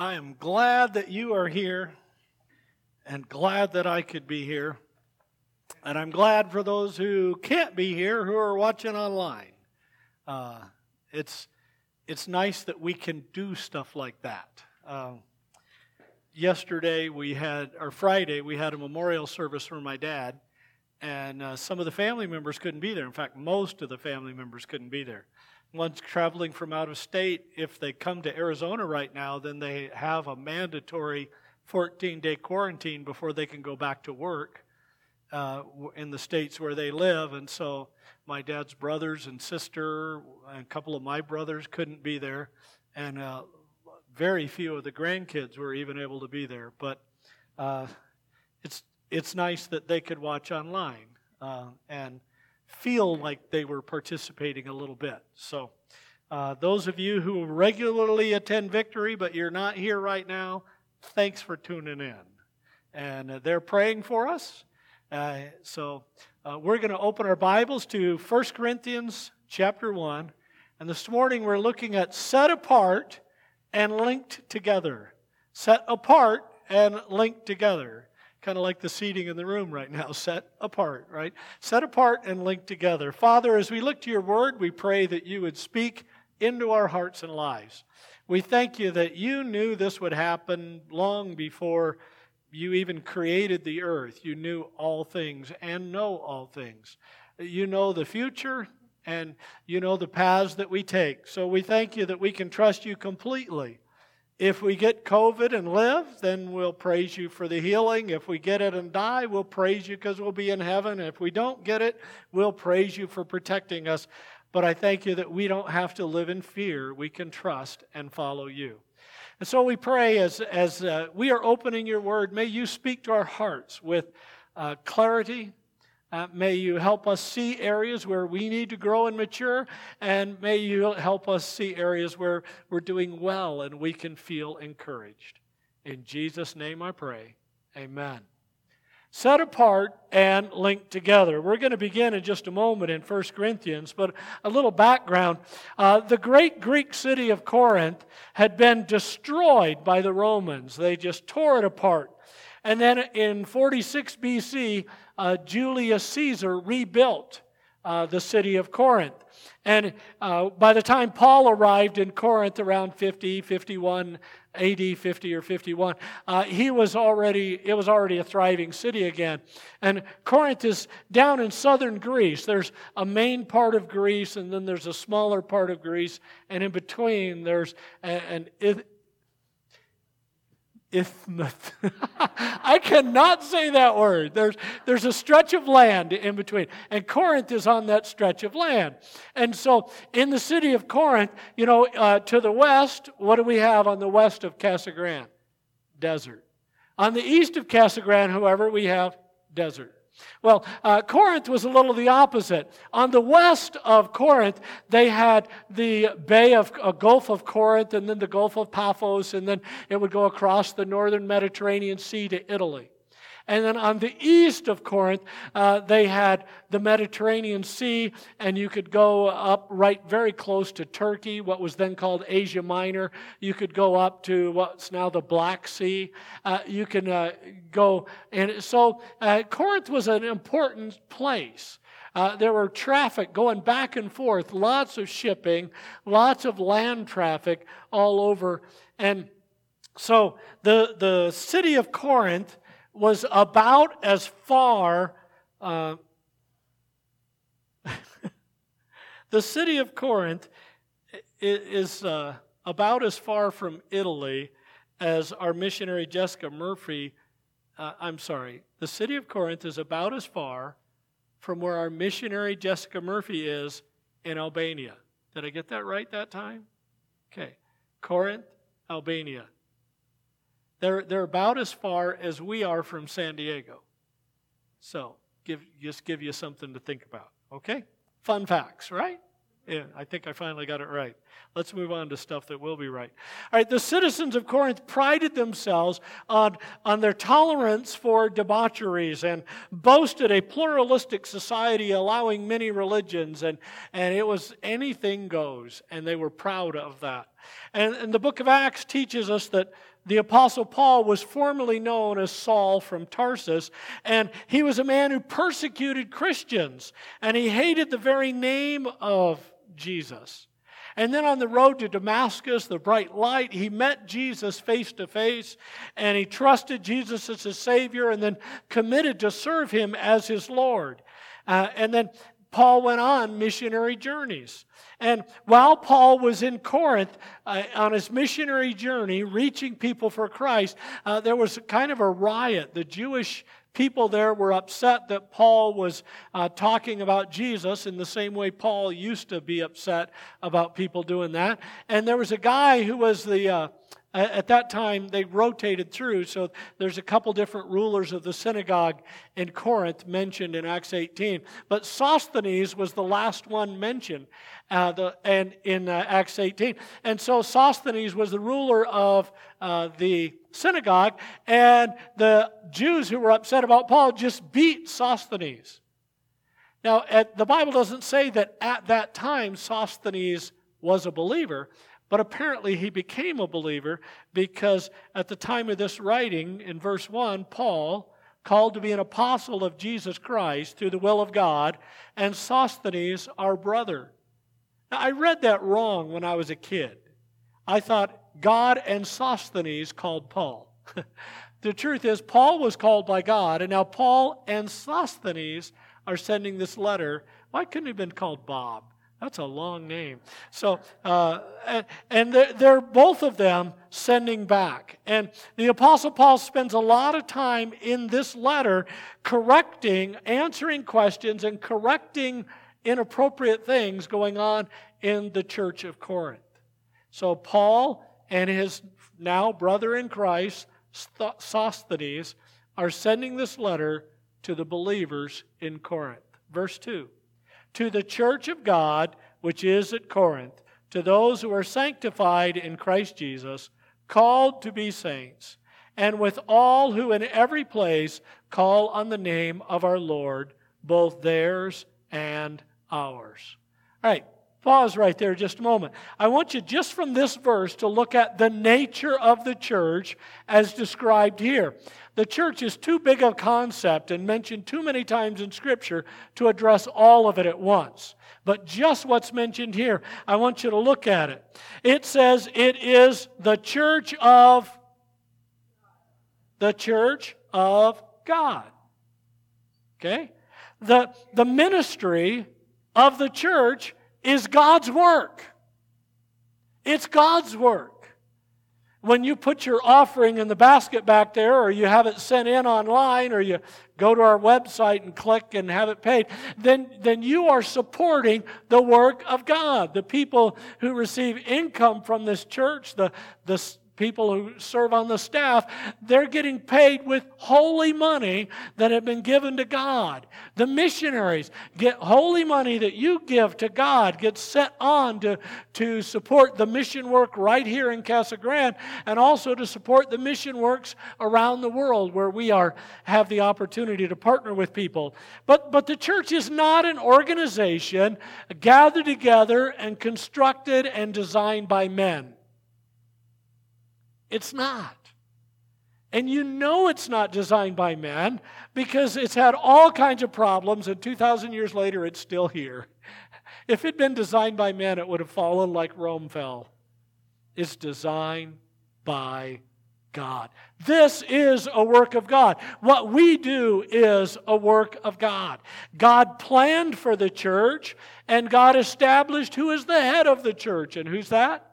I am glad that you are here and glad that I could be here. And I'm glad for those who can't be here who are watching online. Uh, it's, it's nice that we can do stuff like that. Uh, yesterday we had, or Friday, we had a memorial service for my dad, and uh, some of the family members couldn't be there. In fact, most of the family members couldn't be there ones traveling from out of state, if they come to Arizona right now, then they have a mandatory 14 day quarantine before they can go back to work uh, in the states where they live. And so my dad's brothers and sister, and a couple of my brothers couldn't be there. And uh, very few of the grandkids were even able to be there. But uh, it's, it's nice that they could watch online. Uh, and feel like they were participating a little bit. So, uh, those of you who regularly attend Victory, but you're not here right now, thanks for tuning in. And uh, they're praying for us. Uh, so, uh, we're going to open our Bibles to 1 Corinthians chapter 1. And this morning we're looking at set apart and linked together. Set apart and linked together kind of like the seating in the room right now, set apart, right? Set apart and linked together. Father, as we look to your word, we pray that you would speak into our hearts and lives. We thank you that you knew this would happen long before you even created the earth. You knew all things and know all things. You know the future and you know the paths that we take. So we thank you that we can trust you completely if we get COVID and live, then we'll praise you for the healing. If we get it and die, we'll praise you because we'll be in heaven. If we don't get it, we'll praise you for protecting us. But I thank you that we don't have to live in fear. We can trust and follow you. And so we pray as, as uh, we are opening your word, may you speak to our hearts with uh, clarity, uh, may you help us see areas where we need to grow and mature, and may you help us see areas where we're doing well and we can feel encouraged. In Jesus' name I pray. Amen. Set apart and linked together. We're going to begin in just a moment in 1 Corinthians, but a little background. Uh, the great Greek city of Corinth had been destroyed by the Romans, they just tore it apart. And then in 46 BC, uh, Julius Caesar rebuilt uh, the city of Corinth. And uh, by the time Paul arrived in Corinth around 50, 51 AD 50 or 51, uh, he was already, it was already a thriving city again. And Corinth is down in southern Greece. There's a main part of Greece, and then there's a smaller part of Greece, and in between there's an, an isthmus. I cannot say that word. There's, there's a stretch of land in between. And Corinth is on that stretch of land. And so in the city of Corinth, you know, uh, to the west, what do we have on the west of Casa Grande? Desert. On the east of Casa Grande, however, we have desert. Well, uh, Corinth was a little the opposite. On the west of Corinth, they had the Bay of uh, Gulf of Corinth and then the Gulf of Paphos, and then it would go across the northern Mediterranean Sea to Italy. And then on the east of Corinth, uh, they had the Mediterranean Sea, and you could go up right very close to Turkey, what was then called Asia Minor. You could go up to what's now the Black Sea. Uh, you can uh, go, and so uh, Corinth was an important place. Uh, there were traffic going back and forth, lots of shipping, lots of land traffic all over. And so the, the city of Corinth was about as far. Uh, the city of Corinth is uh, about as far from Italy as our missionary Jessica Murphy. Uh, I'm sorry, the city of Corinth is about as far from where our missionary Jessica Murphy is in Albania. Did I get that right that time? Okay. Corinth, Albania. They're, they're about as far as we are from San Diego. So, give, just give you something to think about. Okay? Fun facts, right? Yeah, I think I finally got it right. Let's move on to stuff that will be right. All right, the citizens of Corinth prided themselves on, on their tolerance for debaucheries and boasted a pluralistic society allowing many religions, and, and it was anything goes, and they were proud of that. And, and the book of Acts teaches us that the Apostle Paul was formerly known as Saul from Tarsus, and he was a man who persecuted Christians, and he hated the very name of Jesus. And then on the road to Damascus, the bright light, he met Jesus face to face and he trusted Jesus as his Savior and then committed to serve him as his Lord. Uh, and then Paul went on missionary journeys. And while Paul was in Corinth uh, on his missionary journey, reaching people for Christ, uh, there was kind of a riot. The Jewish people there were upset that Paul was uh, talking about Jesus in the same way Paul used to be upset about people doing that. And there was a guy who was the uh, at that time, they rotated through, so there's a couple different rulers of the synagogue in Corinth mentioned in Acts 18. But Sosthenes was the last one mentioned uh, the, and in uh, Acts 18. And so Sosthenes was the ruler of uh, the synagogue, and the Jews who were upset about Paul just beat Sosthenes. Now, at, the Bible doesn't say that at that time Sosthenes was a believer, but apparently he became a believer because at the time of this writing, in verse 1, Paul, called to be an apostle of Jesus Christ through the will of God, and Sosthenes, our brother. Now, I read that wrong when I was a kid. I thought God and Sosthenes called Paul. the truth is, Paul was called by God, and now Paul and Sosthenes are sending this letter. Why couldn't he have been called Bob? That's a long name. So, uh, and they're, they're both of them sending back. And the Apostle Paul spends a lot of time in this letter correcting, answering questions, and correcting inappropriate things going on in the church of Corinth. So, Paul and his now brother in Christ, Sosthenes, are sending this letter to the believers in Corinth. Verse 2 to the church of God which is at Corinth, to those who are sanctified in Christ Jesus, called to be saints, and with all who in every place call on the name of our Lord, both theirs and ours. All right, pause right there just a moment. I want you just from this verse to look at the nature of the church as described here. The church is too big a concept and mentioned too many times in Scripture to address all of it at once. But just what's mentioned here, I want you to look at it. It says it is the church of the church of God. Okay? The, the ministry of the church is God's work. It's God's work. When you put your offering in the basket back there, or you have it sent in online, or you go to our website and click and have it paid, then, then you are supporting the work of God. The people who receive income from this church, the, the people who serve on the staff, they're getting paid with holy money that had been given to God. The missionaries get holy money that you give to God, gets set on to, to support the mission work right here in Casa Grande and also to support the mission works around the world where we are have the opportunity to partner with people. But, but the church is not an organization gathered together and constructed and designed by men. It's not. And you know it's not designed by man because it's had all kinds of problems, and 2,000 years later, it's still here. If it'd been designed by man, it would have fallen like Rome fell. It's designed by God. This is a work of God. What we do is a work of God. God planned for the church, and God established who is the head of the church. And who's that?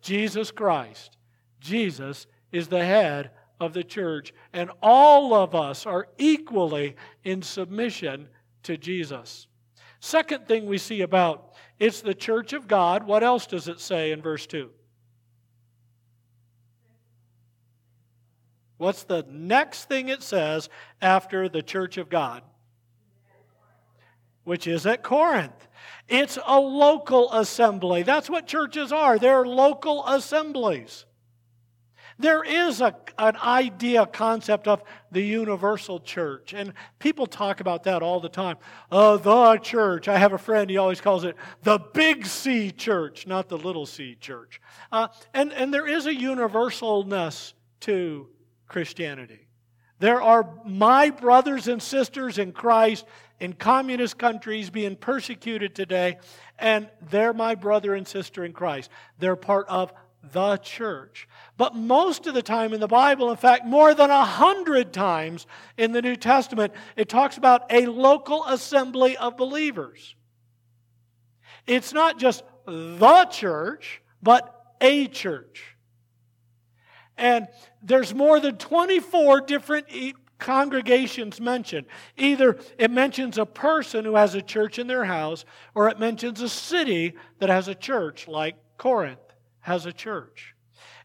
Jesus Christ. Jesus is the head of the church, and all of us are equally in submission to Jesus. Second thing we see about it's the church of God. What else does it say in verse 2? What's the next thing it says after the church of God? Which is at Corinth. It's a local assembly. That's what churches are. They're local assemblies. There is a, an idea, concept of the universal church. And people talk about that all the time. Oh, the church. I have a friend, he always calls it the big C church, not the little c church. Uh, and, and there is a universalness to Christianity. There are my brothers and sisters in Christ in communist countries being persecuted today, and they're my brother and sister in Christ. They're part of the church. But most of the time in the Bible, in fact, more than a hundred times in the New Testament, it talks about a local assembly of believers. It's not just the church, but a church. And there's more than 24 different congregations mentioned. Either it mentions a person who has a church in their house, or it mentions a city that has a church, like Corinth has a church.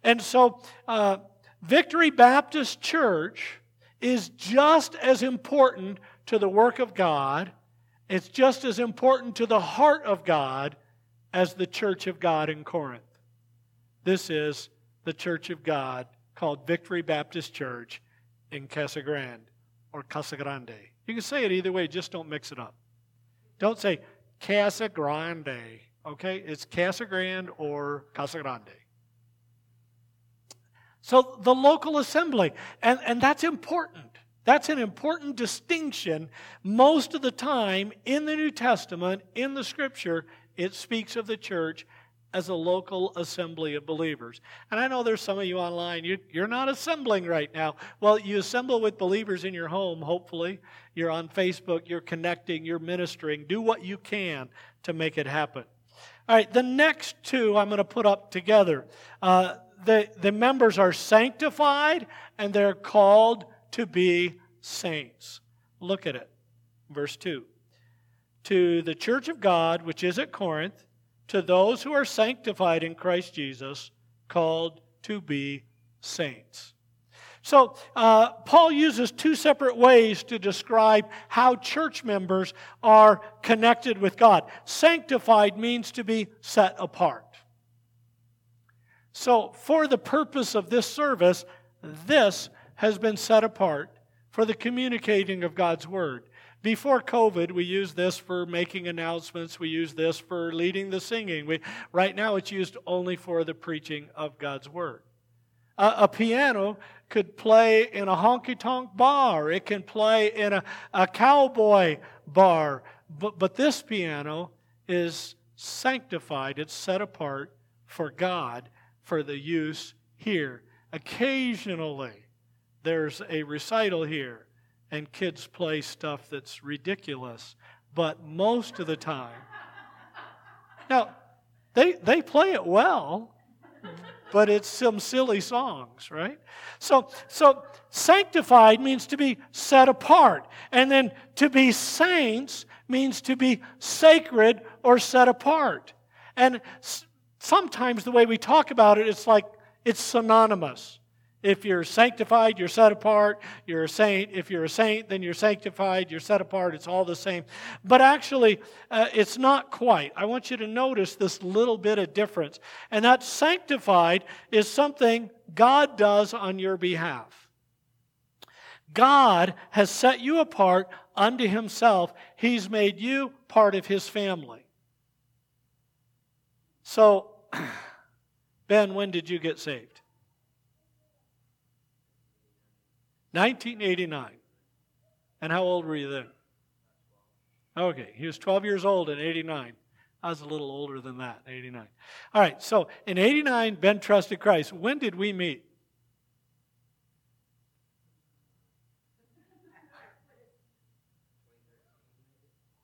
And so, uh, Victory Baptist Church is just as important to the work of God, it's just as important to the heart of God as the church of God in Corinth. This is the church of God called Victory Baptist Church in Casa Grande or Casa Grande. You can say it either way, just don't mix it up. Don't say Casa Grande, okay? It's Casa Grande or Casa Grande. So the local assembly, and, and that's important. That's an important distinction. Most of the time in the New Testament, in the scripture, it speaks of the church as a local assembly of believers. And I know there's some of you online, you, you're not assembling right now. Well, you assemble with believers in your home, hopefully. You're on Facebook, you're connecting, you're ministering. Do what you can to make it happen. All right, the next two I'm going to put up together. Uh, the, the members are sanctified and they're called to be saints. Look at it. Verse 2. To the church of God, which is at Corinth, to those who are sanctified in Christ Jesus, called to be saints. So, uh, Paul uses two separate ways to describe how church members are connected with God. Sanctified means to be set apart. So, for the purpose of this service, this has been set apart for the communicating of God's Word. Before COVID, we used this for making announcements. We used this for leading the singing. We, right now, it's used only for the preaching of God's Word. A, a piano could play in a honky tonk bar, it can play in a, a cowboy bar. But, but this piano is sanctified, it's set apart for God for the use here. Occasionally, there's a recital here and kids play stuff that's ridiculous, but most of the time, now they they play it well, but it's some silly songs, right? So so sanctified means to be set apart, and then to be saints means to be sacred or set apart. And sometimes the way we talk about it, it's like it's synonymous. If you're sanctified, you're set apart. You're a saint. If you're a saint, then you're sanctified, you're set apart. It's all the same. But actually, uh, it's not quite. I want you to notice this little bit of difference. And that sanctified is something God does on your behalf. God has set you apart unto Himself, He's made you part of His family. So, Ben, when did you get saved? 1989. And how old were you then? Okay, he was 12 years old in 89. I was a little older than that, 89. All right, so in 89, Ben trusted Christ. When did we meet?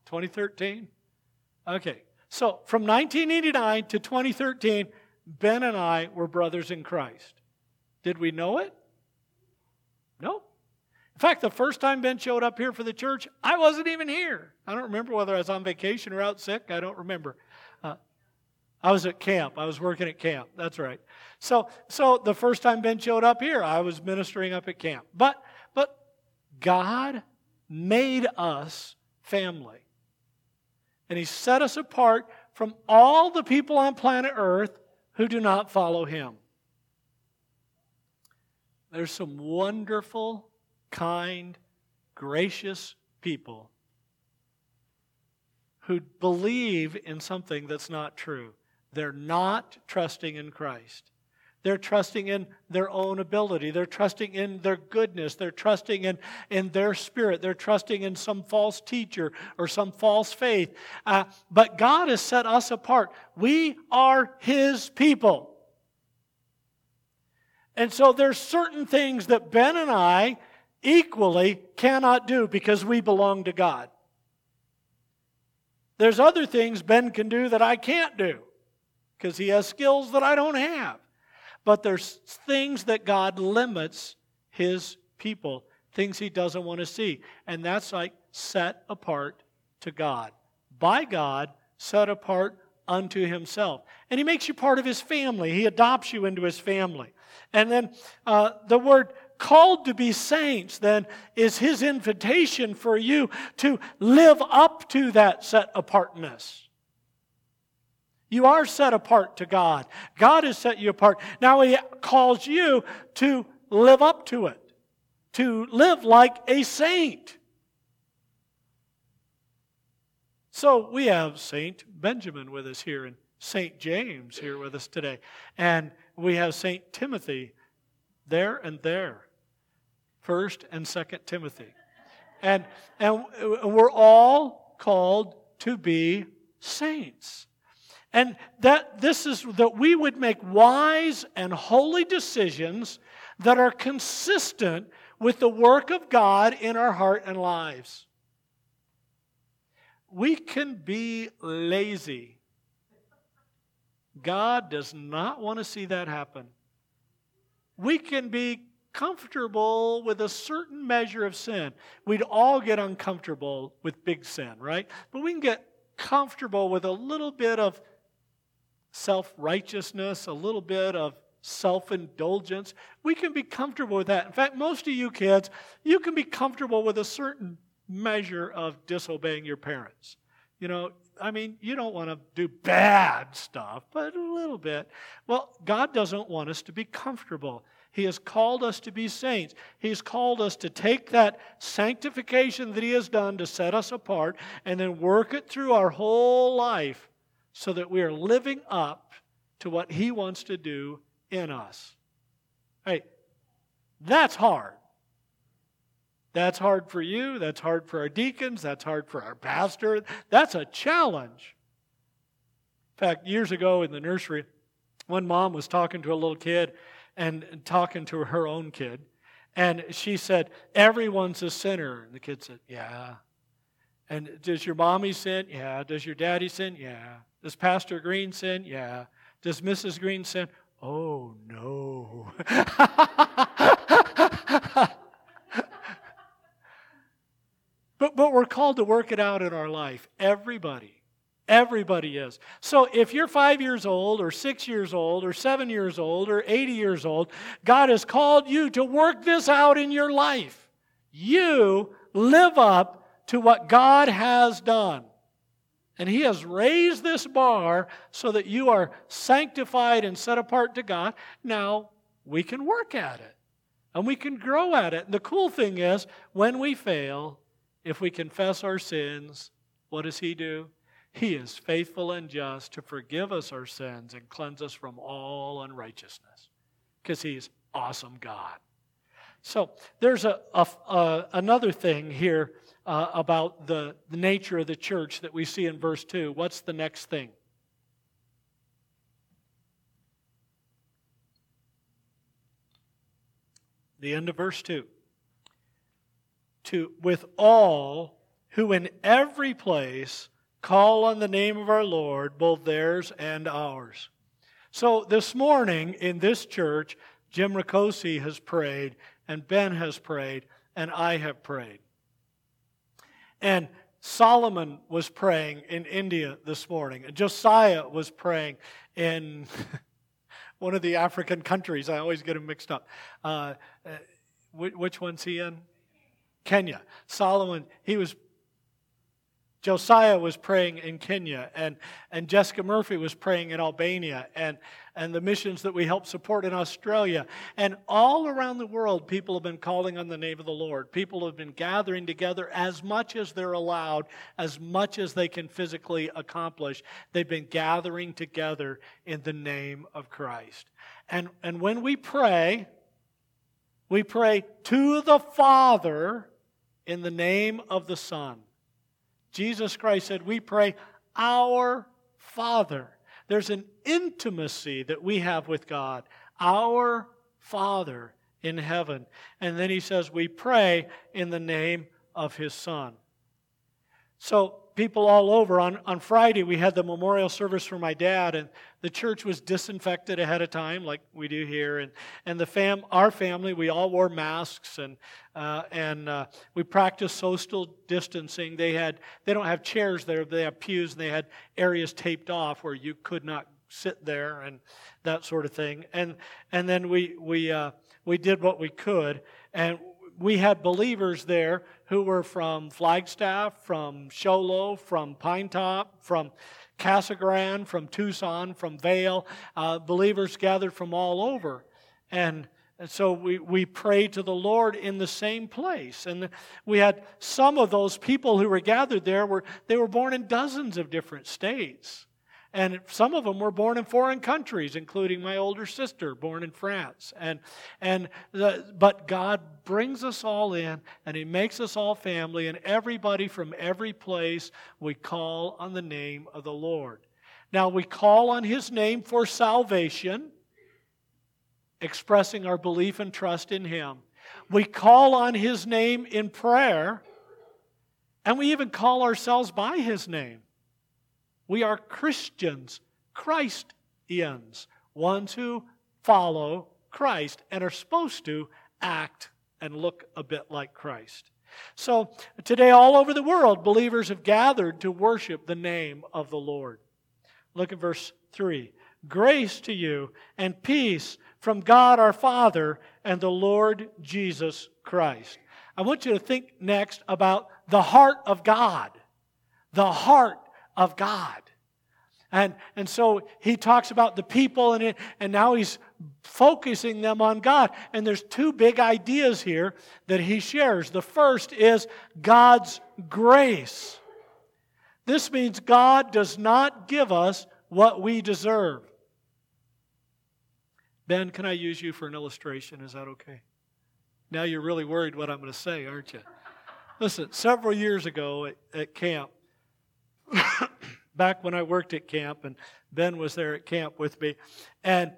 Twenty thirteen? Okay. So from 1989 to 2013, Ben and I were brothers in Christ. Did we know it? No. In fact, the first time Ben showed up here for the church, I wasn't even here. I don't remember whether I was on vacation or out sick. I don't remember. Uh, I was at camp. I was working at camp. That's right. So, so the first time Ben showed up here, I was ministering up at camp. But, but God made us family, and He set us apart from all the people on planet Earth who do not follow Him. There's some wonderful, kind, gracious people who believe in something that's not true. They're not trusting in Christ. They're trusting in their own ability. They're trusting in their goodness. They're trusting in, in their spirit. They're trusting in some false teacher or some false faith. Uh, but God has set us apart. We are His people. And so there's certain things that Ben and I equally cannot do because we belong to God. There's other things Ben can do that I can't do because he has skills that I don't have. But there's things that God limits his people, things he doesn't want to see. And that's like set apart to God. By God, set apart unto himself. And he makes you part of his family. He adopts you into his family. And then uh, the word called to be saints then is his invitation for you to live up to that set apartness. You are set apart to God. God has set you apart. Now he calls you to live up to it, to live like a saint. So we have Saint Benjamin with us here and Saint James here with us today. And we have Saint Timothy there and there. First and Second Timothy. And, and we're all called to be saints. And that this is that we would make wise and holy decisions that are consistent with the work of God in our heart and lives. We can be lazy. God does not want to see that happen. We can be comfortable with a certain measure of sin. We'd all get uncomfortable with big sin, right? But we can get comfortable with a little bit of self righteousness, a little bit of self indulgence. We can be comfortable with that. In fact, most of you kids, you can be comfortable with a certain measure of disobeying your parents. You know, I mean, you don't want to do bad stuff, but a little bit. Well, God doesn't want us to be comfortable. He has called us to be saints. He's called us to take that sanctification that He has done to set us apart and then work it through our whole life so that we are living up to what He wants to do in us. Hey, that's hard. That's hard for you. That's hard for our deacons. That's hard for our pastor. That's a challenge. In fact, years ago in the nursery, one mom was talking to a little kid and talking to her own kid. And she said, Everyone's a sinner. And the kid said, Yeah. And does your mommy sin? Yeah. Does your daddy sin? Yeah. Does Pastor Green sin? Yeah. Does Mrs. Green sin? Oh, no. but, but we're called to work it out in our life. Everybody. Everybody is. So if you're five years old, or six years old, or seven years old, or 80 years old, God has called you to work this out in your life. You live up to what God has done. And He has raised this bar so that you are sanctified and set apart to God. Now, we can work at it and we can grow at it. And the cool thing is, when we fail, if we confess our sins, what does He do? He is faithful and just to forgive us our sins and cleanse us from all unrighteousness because He's awesome God. So there's a, a, a another thing here uh, about the, the nature of the church that we see in verse 2. What's the next thing? The end of verse 2. To, with all who in every place call on the name of our Lord, both theirs and ours. So this morning in this church, Jim Ricosi has prayed, and Ben has prayed, and I have prayed. And Solomon was praying in India this morning, and Josiah was praying in one of the African countries. I always get them mixed up. Uh, uh which one's he in? Kenya. Solomon, he was Josiah was praying in Kenya, and, and Jessica Murphy was praying in Albania, and, and the missions that we help support in Australia. And all around the world, people have been calling on the name of the Lord. People have been gathering together as much as they're allowed, as much as they can physically accomplish. They've been gathering together in the name of Christ. And, and when we pray, we pray to the Father in the name of the Son. Jesus Christ said, We pray, Our Father. There's an intimacy that we have with God, our Father in heaven. And then he says, We pray in the name of his Son. So people all over. On, on Friday, we had the memorial service for my dad, and the church was disinfected ahead of time, like we do here. And, and the fam, our family, we all wore masks, and, uh, and uh, we practiced social distancing. They, had, they don't have chairs there, they have pews, and they had areas taped off where you could not sit there and that sort of thing. And, and then we, we, uh, we did what we could. And we had believers there who were from Flagstaff, from Show Low, from Pinetop, from Casa Grande, from Tucson, from Vail, uh, believers gathered from all over. And, and so we, we prayed to the Lord in the same place. And we had some of those people who were gathered there, were, they were born in dozens of different states. And some of them were born in foreign countries, including my older sister, born in France. And, and the, but God brings us all in, and He makes us all family, and everybody from every place, we call on the name of the Lord. Now, we call on His name for salvation, expressing our belief and trust in Him. We call on His name in prayer, and we even call ourselves by His name. We are Christians, Christians, ones who follow Christ and are supposed to act and look a bit like Christ. So, today, all over the world, believers have gathered to worship the name of the Lord. Look at verse 3 Grace to you and peace from God our Father and the Lord Jesus Christ. I want you to think next about the heart of God. The heart of God. And, and so he talks about the people, and, it, and now he's focusing them on God. And there's two big ideas here that he shares. The first is God's grace. This means God does not give us what we deserve. Ben, can I use you for an illustration? Is that okay? Now you're really worried what I'm going to say, aren't you? Listen, several years ago at, at camp, back when I worked at camp, and Ben was there at camp with me, and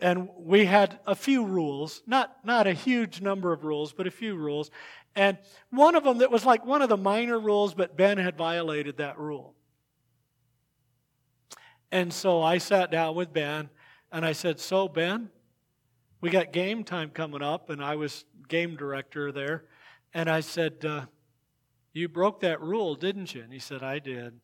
and we had a few rules, not not a huge number of rules, but a few rules, and one of them that was like one of the minor rules, but Ben had violated that rule. And so I sat down with Ben, and I said, "So Ben, we got game time coming up, and I was game director there, and I said." Uh, you broke that rule, didn't you? And he said, I did.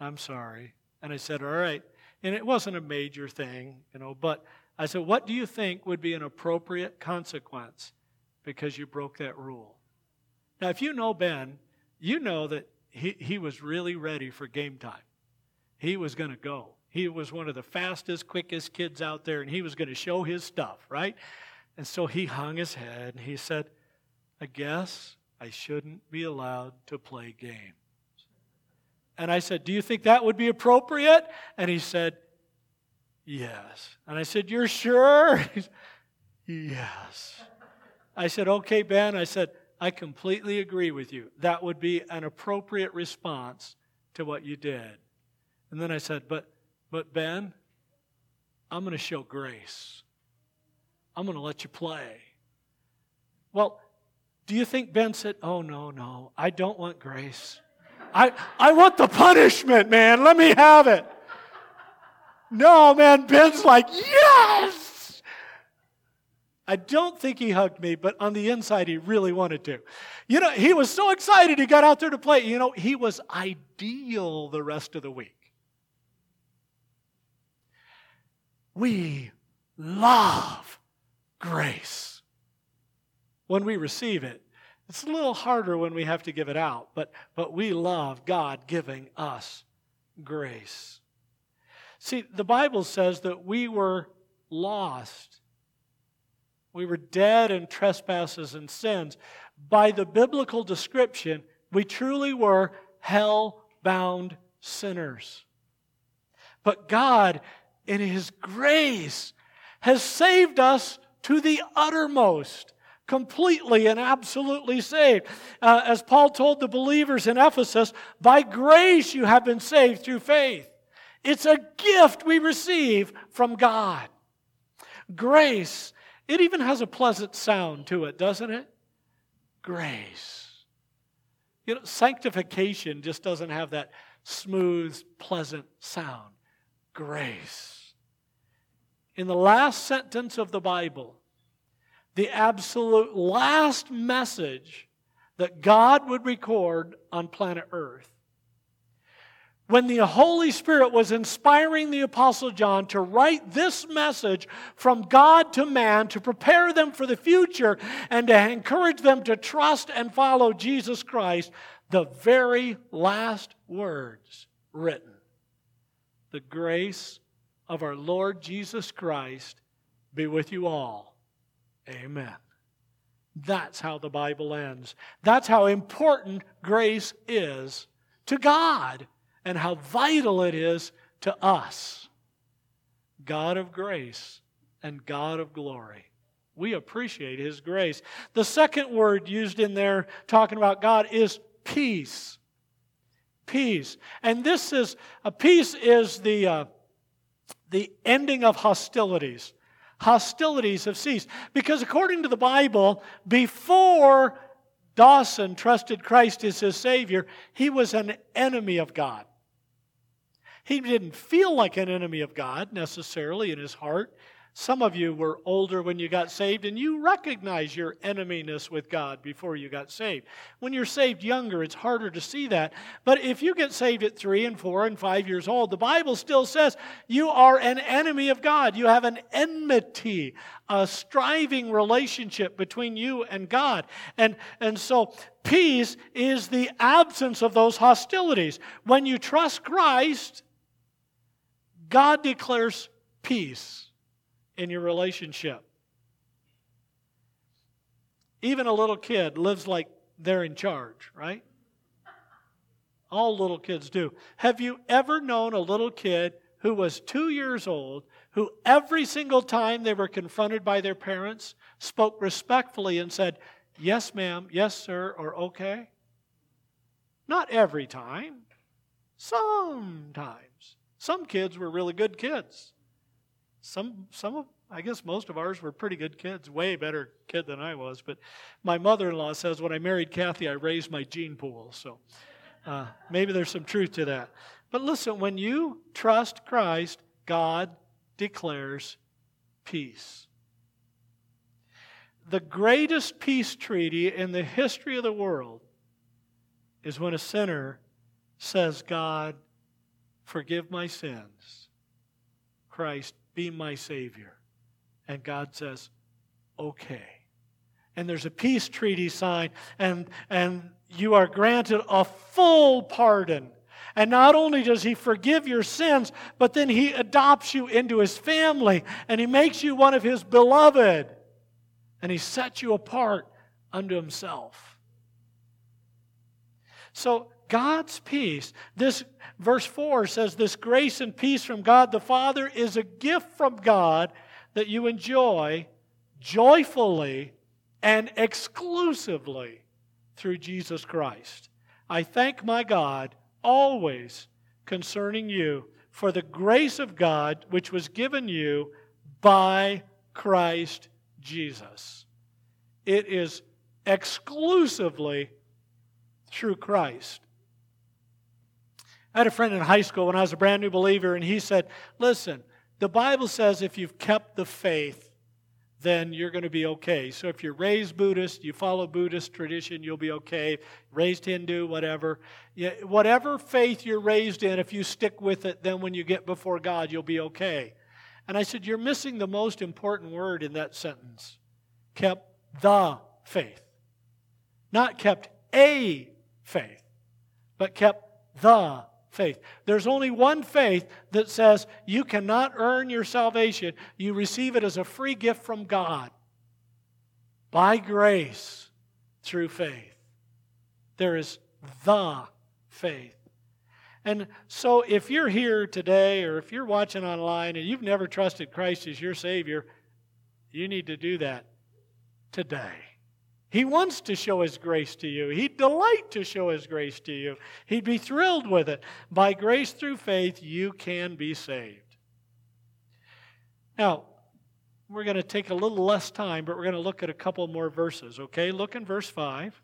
I'm sorry. And I said, All right. And it wasn't a major thing, you know, but I said, What do you think would be an appropriate consequence because you broke that rule? Now, if you know Ben, you know that he, he was really ready for game time. He was going to go. He was one of the fastest, quickest kids out there, and he was going to show his stuff, right? And so he hung his head and he said, I guess I shouldn't be allowed to play games. And I said, Do you think that would be appropriate? And he said, Yes. And I said, You're sure? yes. I said, Okay, Ben. I said, I completely agree with you. That would be an appropriate response to what you did. And then I said, But, but Ben, I'm going to show grace. I'm going to let you play. Well, do you think Ben said, Oh, no, no, I don't want grace? I, I want the punishment, man. Let me have it. No, man, Ben's like, yes! I don't think he hugged me, but on the inside, he really wanted to. You know, he was so excited he got out there to play. You know, he was ideal the rest of the week. We love grace when we receive it. It's a little harder when we have to give it out, but, but we love God giving us grace. See, the Bible says that we were lost. We were dead in trespasses and sins. By the biblical description, we truly were hell bound sinners. But God, in His grace, has saved us to the uttermost completely and absolutely saved. Uh, as Paul told the believers in Ephesus, by grace you have been saved through faith. It's a gift we receive from God. Grace, it even has a pleasant sound to it, doesn't it? Grace. You know, sanctification just doesn't have that smooth, pleasant sound. Grace. In the last sentence of the Bible, the absolute last message that God would record on planet Earth. When the Holy Spirit was inspiring the Apostle John to write this message from God to man to prepare them for the future and to encourage them to trust and follow Jesus Christ, the very last words written The grace of our Lord Jesus Christ be with you all. Amen. That's how the Bible ends. That's how important grace is to God and how vital it is to us. God of grace and God of glory. We appreciate His grace. The second word used in there talking about God is peace. Peace. And this is, a peace is the, uh, the ending of hostilities hostilities have ceased. Because according to the Bible, before Dawson trusted Christ as his Savior, he was an enemy of God. He didn't feel like an enemy of God necessarily in his heart. Some of you were older when you got saved and you recognize your eneminess with God before you got saved. When you're saved younger, it's harder to see that. But if you get saved at three and four and five years old, the Bible still says you are an enemy of God. You have an enmity, a striving relationship between you and God. And, and so peace is the absence of those hostilities. When you trust Christ, God declares peace in your relationship. Even a little kid lives like they're in charge, right? All little kids do. Have you ever known a little kid who was two years old who every single time they were confronted by their parents spoke respectfully and said, Yes, ma'am, yes, sir, or okay? Not every time. Sometimes. Some kids were really good kids. Some, some of, I guess most of ours were pretty good kids, way better kid than I was. But my mother in law says when I married Kathy, I raised my gene pool. So uh, maybe there's some truth to that. But listen, when you trust Christ, God declares peace. The greatest peace treaty in the history of the world is when a sinner says, God, forgive my sins. Christ, be my Savior. And God says, okay. And there's a peace treaty signed, and, and you are granted a full pardon. And not only does He forgive your sins, but then He adopts you into His family, and He makes you one of His beloved, and He sets you apart unto Himself. So God's peace. This verse 4 says this grace and peace from God the Father is a gift from God that you enjoy joyfully and exclusively through Jesus Christ. I thank my God always concerning you for the grace of God which was given you by Christ Jesus. It is exclusively through Christ. I had a friend in high school when I was a brand new believer, and he said, Listen, the Bible says if you've kept the faith, then you're going to be okay. So if you're raised Buddhist, you follow Buddhist tradition, you'll be okay. Raised Hindu, whatever. Whatever faith you're raised in, if you stick with it, then when you get before God, you'll be okay. And I said, You're missing the most important word in that sentence kept the faith. not kept a faith, but kept the faith. There's only one faith that says you cannot earn your salvation, you receive it as a free gift from God by grace through faith. There is the faith. And so, if you're here today or if you're watching online and you've never trusted Christ as your Savior, you need to do that today. He wants to show His grace to you. He'd delight to show His grace to you. He'd be thrilled with it. By grace through faith, you can be saved. Now, we're going to take a little less time, but we're going to look at a couple more verses, okay? Look in verse 5.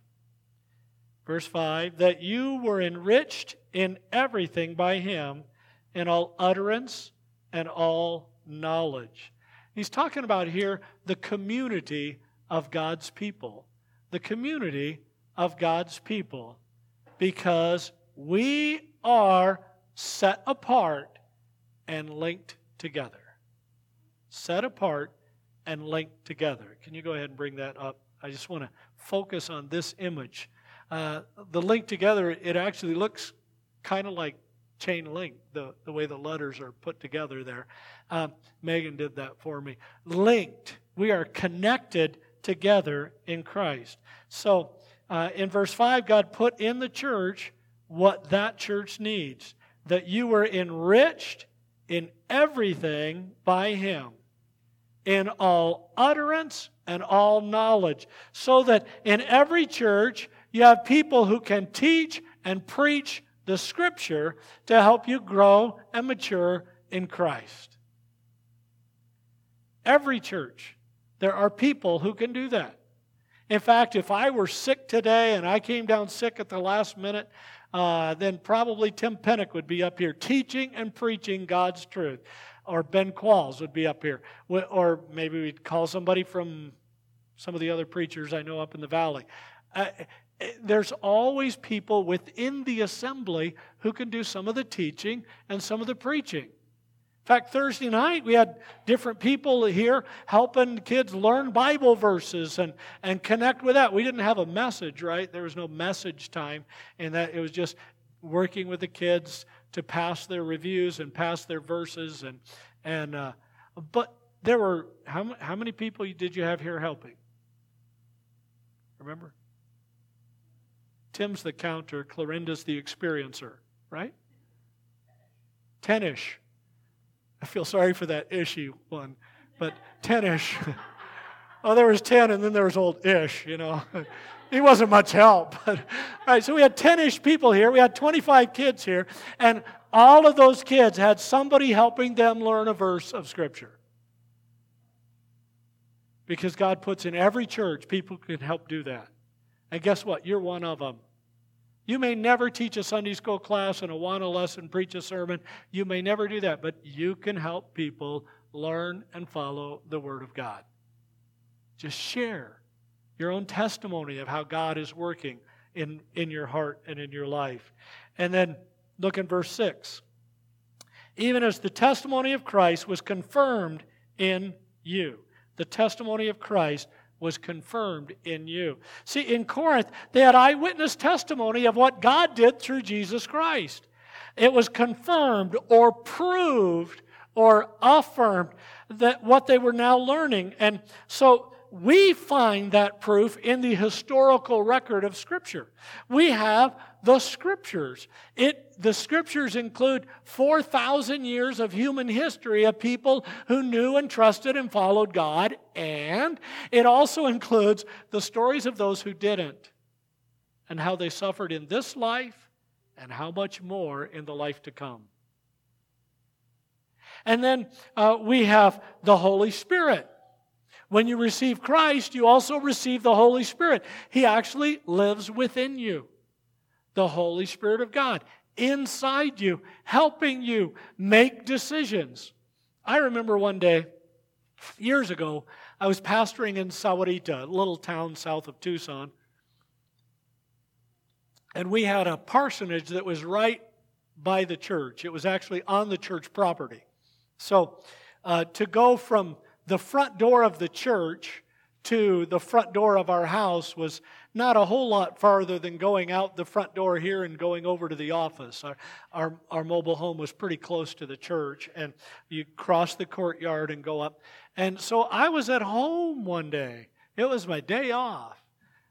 Verse 5 that you were enriched in everything by him in all utterance and all knowledge. He's talking about here the community of God's people. The community of God's people. Because we are set apart and linked together. Set apart and linked together. Can you go ahead and bring that up? I just want to focus on this image uh, the link together, it actually looks kind of like chain link, the, the way the letters are put together there. Um, Megan did that for me. Linked. We are connected together in Christ. So uh, in verse 5, God put in the church what that church needs that you were enriched in everything by Him, in all utterance and all knowledge, so that in every church you have people who can teach and preach the scripture to help you grow and mature in Christ. Every church, there are people who can do that. In fact, if I were sick today and I came down sick at the last minute, uh, then probably Tim Pennick would be up here teaching and preaching God's truth. Or Ben Qualls would be up here. Or maybe we'd call somebody from some of the other preachers I know up in the valley. Uh, there's always people within the assembly who can do some of the teaching and some of the preaching. In fact, Thursday night we had different people here helping kids learn Bible verses and, and connect with that. We didn't have a message, right? There was no message time, and that it was just working with the kids to pass their reviews and pass their verses and and uh, but there were how how many people did you have here helping? Remember? Tim's the counter, Clarinda's the experiencer, right? Tenish. I feel sorry for that ishy one, but tenish. oh, there was 10 and then there was old ish, you know. he wasn't much help. But, all right, so we had 10 ish people here. We had 25 kids here. And all of those kids had somebody helping them learn a verse of Scripture. Because God puts in every church people can help do that. And guess what? You're one of them. You may never teach a Sunday school class and a Awana lesson, preach a sermon. You may never do that, but you can help people learn and follow the Word of God. Just share your own testimony of how God is working in, in your heart and in your life. And then look in verse 6. Even as the testimony of Christ was confirmed in you. The testimony of Christ was confirmed in you. See, in Corinth, they had eyewitness testimony of what God did through Jesus Christ. It was confirmed or proved or affirmed that what they were now learning. And so we find that proof in the historical record of Scripture. We have the Scriptures. It, the Scriptures include 4,000 years of human history of people who knew and trusted and followed God, and it also includes the stories of those who didn't and how they suffered in this life and how much more in the life to come. And then uh, we have the Holy Spirit. When you receive Christ, you also receive the Holy Spirit. He actually lives within you. The Holy Spirit of God inside you, helping you make decisions. I remember one day, years ago, I was pastoring in Sahuarita, a little town south of Tucson. And we had a parsonage that was right by the church. It was actually on the church property. So uh, to go from the front door of the church to the front door of our house was not a whole lot farther than going out the front door here and going over to the office. Our, our, our mobile home was pretty close to the church, and you cross the courtyard and go up. And so I was at home one day. It was my day off.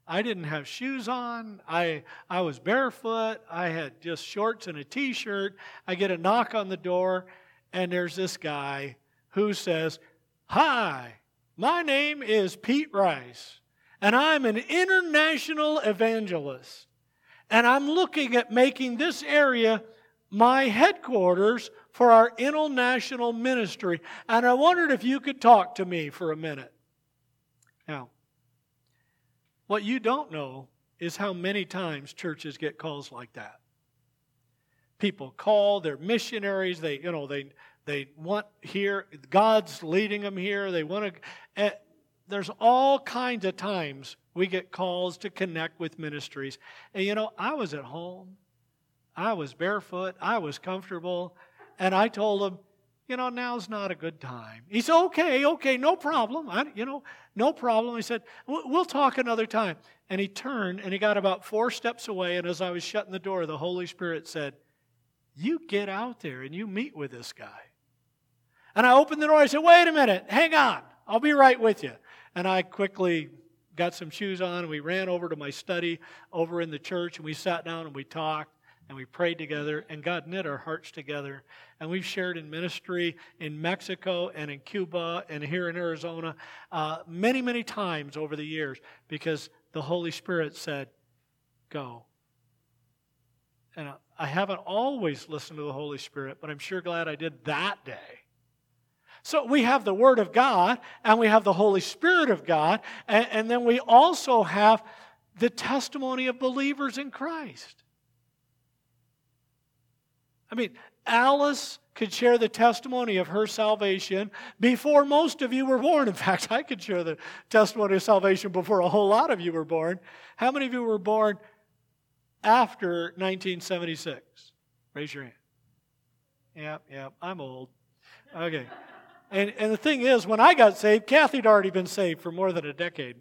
I didn't have shoes on. I, I was barefoot. I had just shorts and a t shirt. I get a knock on the door, and there's this guy who says, Hi, my name is Pete Rice, and I'm an international evangelist. And I'm looking at making this area my headquarters for our international ministry. And I wondered if you could talk to me for a minute. Now, what you don't know is how many times churches get calls like that. People call, they're missionaries, they, you know, they they want here, God's leading them here. They want to. Eh, There's all kinds of times we get calls to connect with ministries. And you know, I was at home, I was barefoot, I was comfortable, and I told him, you know, now's not a good time. He said, okay, okay, no problem. I, you know, no problem. He said, we'll talk another time. And he turned and he got about four steps away. And as I was shutting the door, the Holy Spirit said, You get out there and you meet with this guy. And I opened the door. I said, Wait a minute, hang on. I'll be right with you. And I quickly got some shoes on and we ran over to my study over in the church and we sat down and we talked and we prayed together and God knit our hearts together. And we've shared in ministry in Mexico and in Cuba and here in Arizona uh, many, many times over the years because the Holy Spirit said, Go. And I haven't always listened to the Holy Spirit, but I'm sure glad I did that day so we have the Word of God and we have the Holy Spirit of God, and, and, then we also have the testimony of believers in Christ. I mean, Alice could share the testimony of her salvation before most of you were born. In fact, I could share the testimony of salvation before a whole lot of you were born. How many of you were born after 1976? Raise your hand. Yep, yep, I'm old. Okay. And, and the thing is, when I got saved, Kathy had already been saved for more than a decade.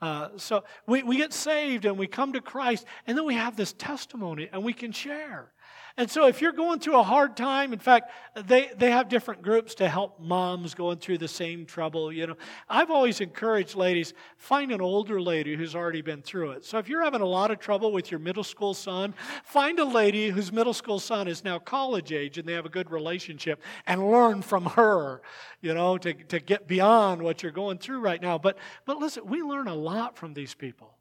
Uh, so we, we get saved and we come to Christ, and then we have this testimony and we can share. And so if you're going through a hard time, in fact, they, they have different groups to help moms going through the same trouble, you know. I've always encouraged ladies, find an older lady who's already been through it. So if you're having a lot of trouble with your middle school son, find a lady whose middle school son is now college age and they have a good relationship and learn from her, you know, to, to get beyond what you're going through right now. But but listen, we learn a lot from these people.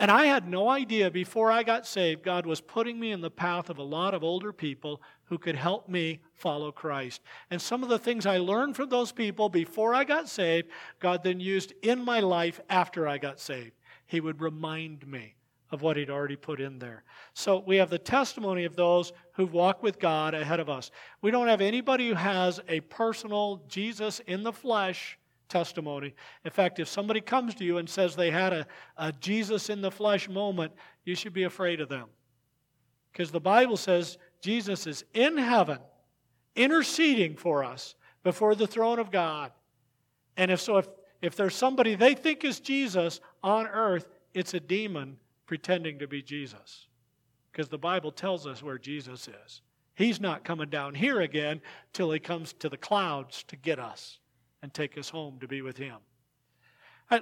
And I had no idea before I got saved, God was putting me in the path of a lot of older people who could help me follow Christ. And some of the things I learned from those people before I got saved, God then used in my life after I got saved. He would remind me of what He'd already put in there. So we have the testimony of those who've walked with God ahead of us. We don't have anybody who has a personal Jesus in the flesh testimony. In fact, if somebody comes to you and says they had a, a Jesus in the flesh moment, you should be afraid of them. Because the Bible says Jesus is in heaven interceding for us before the throne of God. And if so, if, if there's somebody they think is Jesus on earth, it's a demon pretending to be Jesus. Because the Bible tells us where Jesus is. He's not coming down here again till he comes to the clouds to get us and take us home to be with Him.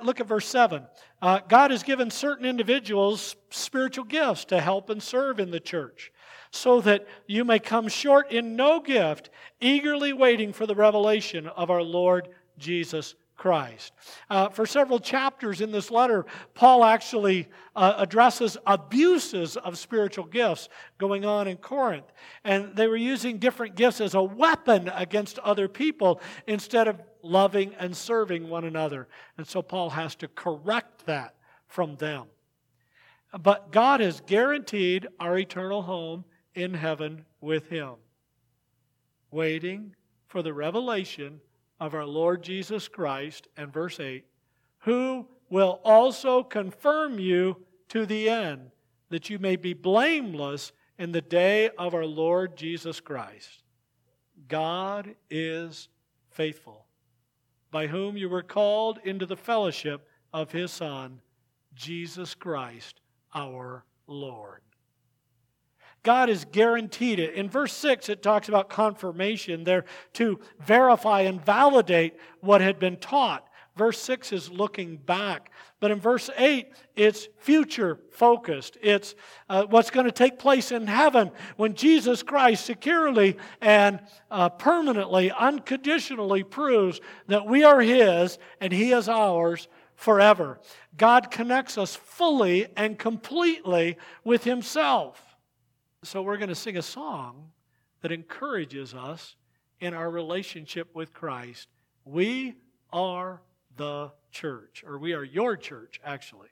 Look at verse 7. Uh, God has given certain individuals spiritual gifts to help and serve in the church, so that you may come short in no gift, eagerly waiting for the revelation of our Lord Jesus Christ. Uh, for several chapters in this letter, Paul actually uh, addresses abuses of spiritual gifts going on in Corinth. And they were using different gifts as a weapon against other people instead of loving and serving one another. And so Paul has to correct that from them. But God has guaranteed our eternal home in heaven with Him, waiting for the revelation of our Lord Jesus Christ, and verse 8, who will also confirm you to the end, that you may be blameless in the day of our Lord Jesus Christ. God is faithful. by whom you were called into the fellowship of his Son, Jesus Christ, our Lord. God has guaranteed it. In verse 6, it talks about confirmation there to verify and validate what had been taught. Verse 6 is looking back. But in verse 8, it's future focused. It's uh, what's going to take place in heaven when Jesus Christ securely and uh, permanently, unconditionally proves that we are His and He is ours forever. God connects us fully and completely with Himself. So we're going to sing a song that encourages us in our relationship with Christ. We are the church, or we are your church, actually.